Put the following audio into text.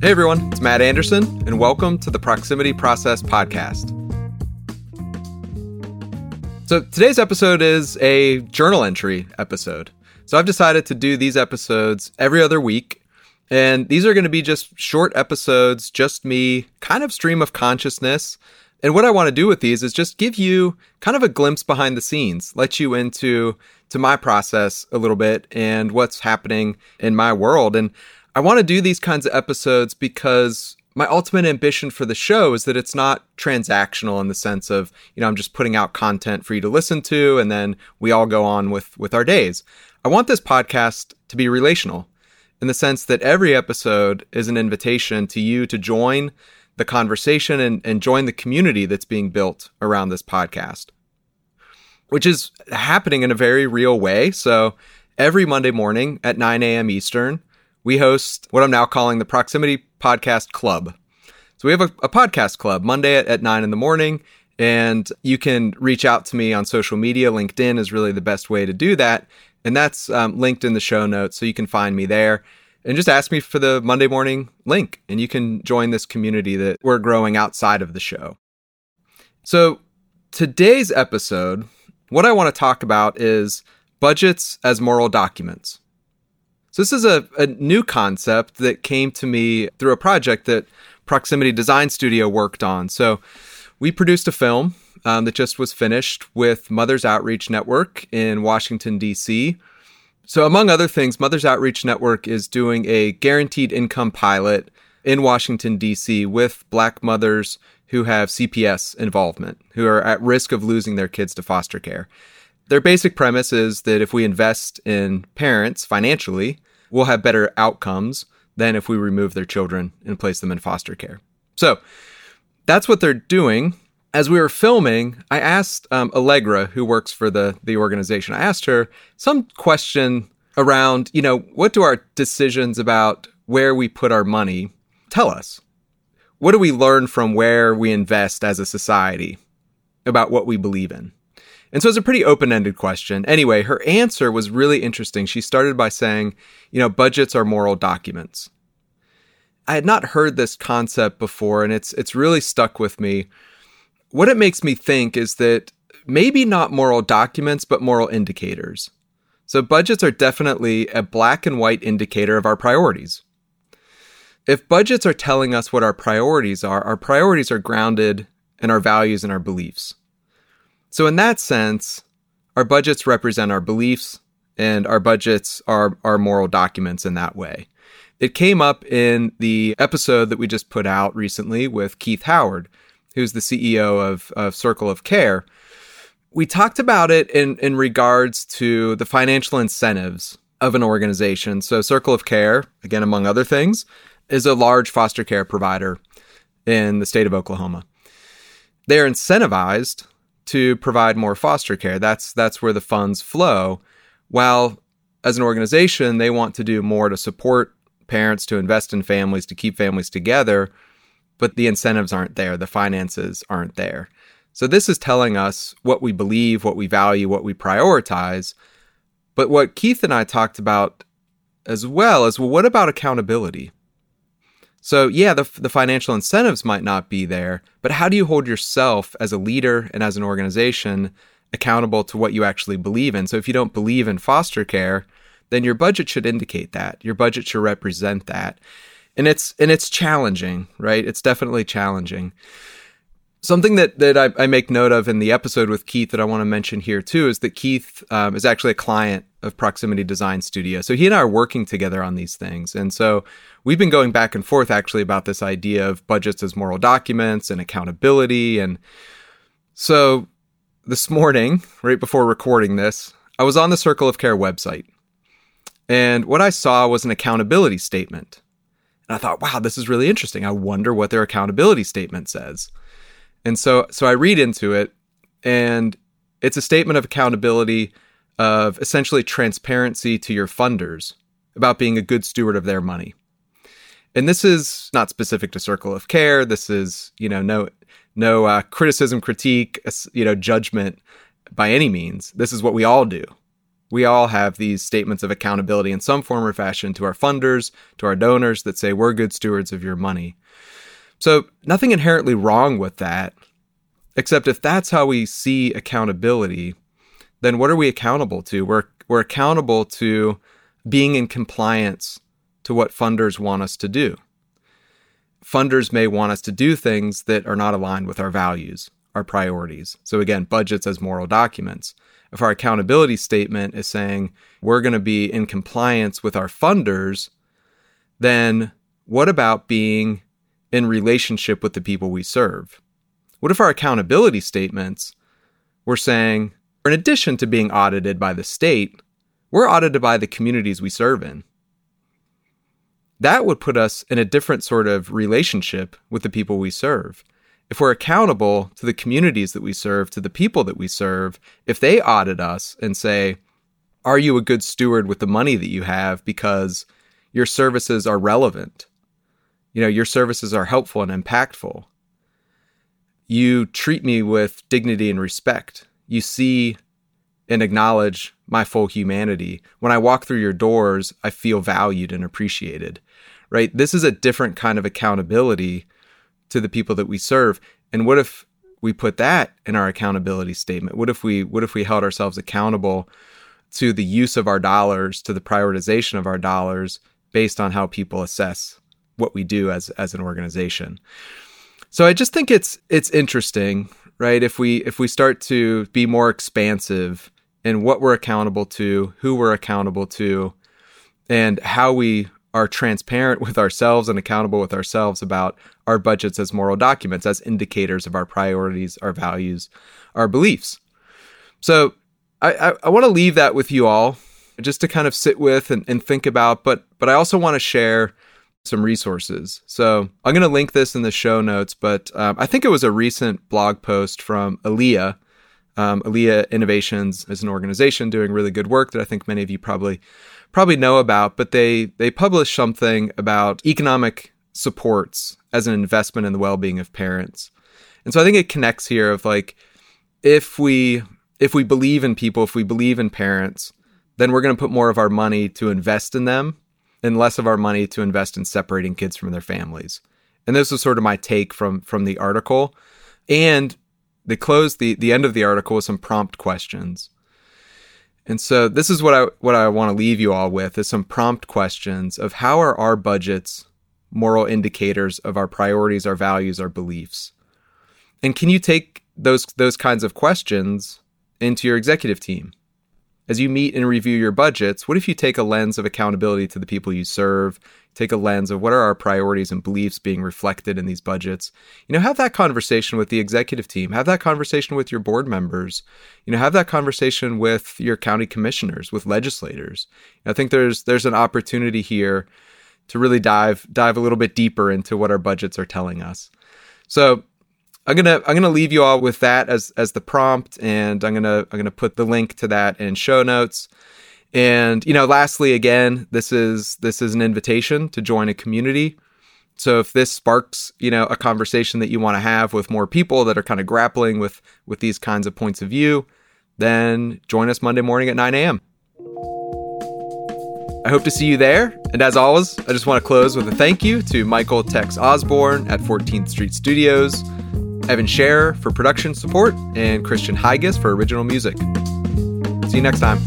Hey everyone, it's Matt Anderson, and welcome to the Proximity Process Podcast. So today's episode is a journal entry episode. So I've decided to do these episodes every other week. And these are going to be just short episodes, just me, kind of stream of consciousness. And what I want to do with these is just give you kind of a glimpse behind the scenes, let you into to my process a little bit and what's happening in my world. And I want to do these kinds of episodes because my ultimate ambition for the show is that it's not transactional in the sense of, you know, I'm just putting out content for you to listen to and then we all go on with with our days. I want this podcast to be relational in the sense that every episode is an invitation to you to join the conversation and, and join the community that's being built around this podcast, which is happening in a very real way. So every Monday morning at 9 a.m. Eastern, we host what I'm now calling the Proximity Podcast Club. So we have a, a podcast club Monday at, at nine in the morning, and you can reach out to me on social media. LinkedIn is really the best way to do that. And that's um, linked in the show notes, so you can find me there. And just ask me for the Monday morning link, and you can join this community that we're growing outside of the show. So, today's episode, what I want to talk about is budgets as moral documents. So this is a, a new concept that came to me through a project that Proximity Design Studio worked on. So we produced a film um, that just was finished with Mothers Outreach Network in Washington, D.C. So, among other things, Mothers Outreach Network is doing a guaranteed income pilot in Washington, D.C. with Black mothers who have CPS involvement, who are at risk of losing their kids to foster care. Their basic premise is that if we invest in parents financially, will have better outcomes than if we remove their children and place them in foster care. So that's what they're doing. As we were filming, I asked um, Allegra, who works for the the organization, I asked her some question around, you know, what do our decisions about where we put our money tell us? What do we learn from where we invest as a society about what we believe in? And so it's a pretty open ended question. Anyway, her answer was really interesting. She started by saying, you know, budgets are moral documents. I had not heard this concept before, and it's it's really stuck with me. What it makes me think is that maybe not moral documents, but moral indicators. So budgets are definitely a black and white indicator of our priorities. If budgets are telling us what our priorities are, our priorities are grounded in our values and our beliefs. So, in that sense, our budgets represent our beliefs, and our budgets are our moral documents in that way. It came up in the episode that we just put out recently with Keith Howard, who's the CEO of, of Circle of Care. We talked about it in, in regards to the financial incentives of an organization. So, Circle of Care, again, among other things, is a large foster care provider in the state of Oklahoma. They're incentivized to provide more foster care. That's that's where the funds flow. While as an organization, they want to do more to support parents, to invest in families, to keep families together, but the incentives aren't there, the finances aren't there. So this is telling us what we believe, what we value, what we prioritize. But what Keith and I talked about as well is well, what about accountability? So, yeah, the, the financial incentives might not be there, but how do you hold yourself as a leader and as an organization accountable to what you actually believe in? So, if you don't believe in foster care, then your budget should indicate that. Your budget should represent that. And it's and it's challenging, right? It's definitely challenging. Something that that I, I make note of in the episode with Keith that I want to mention here too is that Keith um, is actually a client of Proximity Design Studio. So he and I are working together on these things. And so we've been going back and forth actually about this idea of budgets as moral documents and accountability. And so this morning, right before recording this, I was on the Circle of Care website. And what I saw was an accountability statement. And I thought, wow, this is really interesting. I wonder what their accountability statement says. And so so I read into it and it's a statement of accountability of essentially transparency to your funders about being a good steward of their money. And this is not specific to Circle of Care. This is, you know, no no uh, criticism, critique, you know, judgment by any means. This is what we all do. We all have these statements of accountability in some form or fashion to our funders, to our donors that say we're good stewards of your money. So, nothing inherently wrong with that, except if that's how we see accountability, then what are we accountable to? We're, we're accountable to being in compliance to what funders want us to do. Funders may want us to do things that are not aligned with our values, our priorities. So, again, budgets as moral documents. If our accountability statement is saying we're going to be in compliance with our funders, then what about being in relationship with the people we serve? What if our accountability statements were saying, in addition to being audited by the state, we're audited by the communities we serve in? That would put us in a different sort of relationship with the people we serve. If we're accountable to the communities that we serve, to the people that we serve, if they audit us and say, Are you a good steward with the money that you have because your services are relevant? You know, your services are helpful and impactful. You treat me with dignity and respect. You see and acknowledge my full humanity. When I walk through your doors, I feel valued and appreciated, right? This is a different kind of accountability to the people that we serve. And what if we put that in our accountability statement? What if we what if we held ourselves accountable to the use of our dollars, to the prioritization of our dollars based on how people assess what we do as as an organization? So I just think it's it's interesting, right? If we if we start to be more expansive in what we're accountable to, who we're accountable to, and how we are transparent with ourselves and accountable with ourselves about our budgets as moral documents, as indicators of our priorities, our values, our beliefs. So I, I, I want to leave that with you all just to kind of sit with and, and think about, but but I also want to share some resources. So I'm going to link this in the show notes, but um, I think it was a recent blog post from ALIA. Um, ALIA Innovations is an organization doing really good work that I think many of you probably probably know about, but they they published something about economic supports as an investment in the well-being of parents. And so I think it connects here of like if we if we believe in people, if we believe in parents, then we're going to put more of our money to invest in them and less of our money to invest in separating kids from their families. And this was sort of my take from from the article. And they closed the the end of the article with some prompt questions. And so this is what I what I want to leave you all with is some prompt questions of how are our budgets moral indicators of our priorities, our values, our beliefs. And can you take those those kinds of questions into your executive team? As you meet and review your budgets, what if you take a lens of accountability to the people you serve, take a lens of what are our priorities and beliefs being reflected in these budgets. You know, have that conversation with the executive team, have that conversation with your board members, you know, have that conversation with your county commissioners, with legislators. I think there's there's an opportunity here to really dive dive a little bit deeper into what our budgets are telling us. So I'm gonna I'm gonna leave you all with that as as the prompt, and I'm gonna I'm gonna put the link to that in show notes. And you know, lastly, again, this is this is an invitation to join a community. So if this sparks, you know, a conversation that you want to have with more people that are kind of grappling with with these kinds of points of view, then join us Monday morning at 9 a.m. I hope to see you there. And as always, I just want to close with a thank you to Michael Tex Osborne at 14th Street Studios, Evan Scherer for production support, and Christian Huygens for original music. See you next time.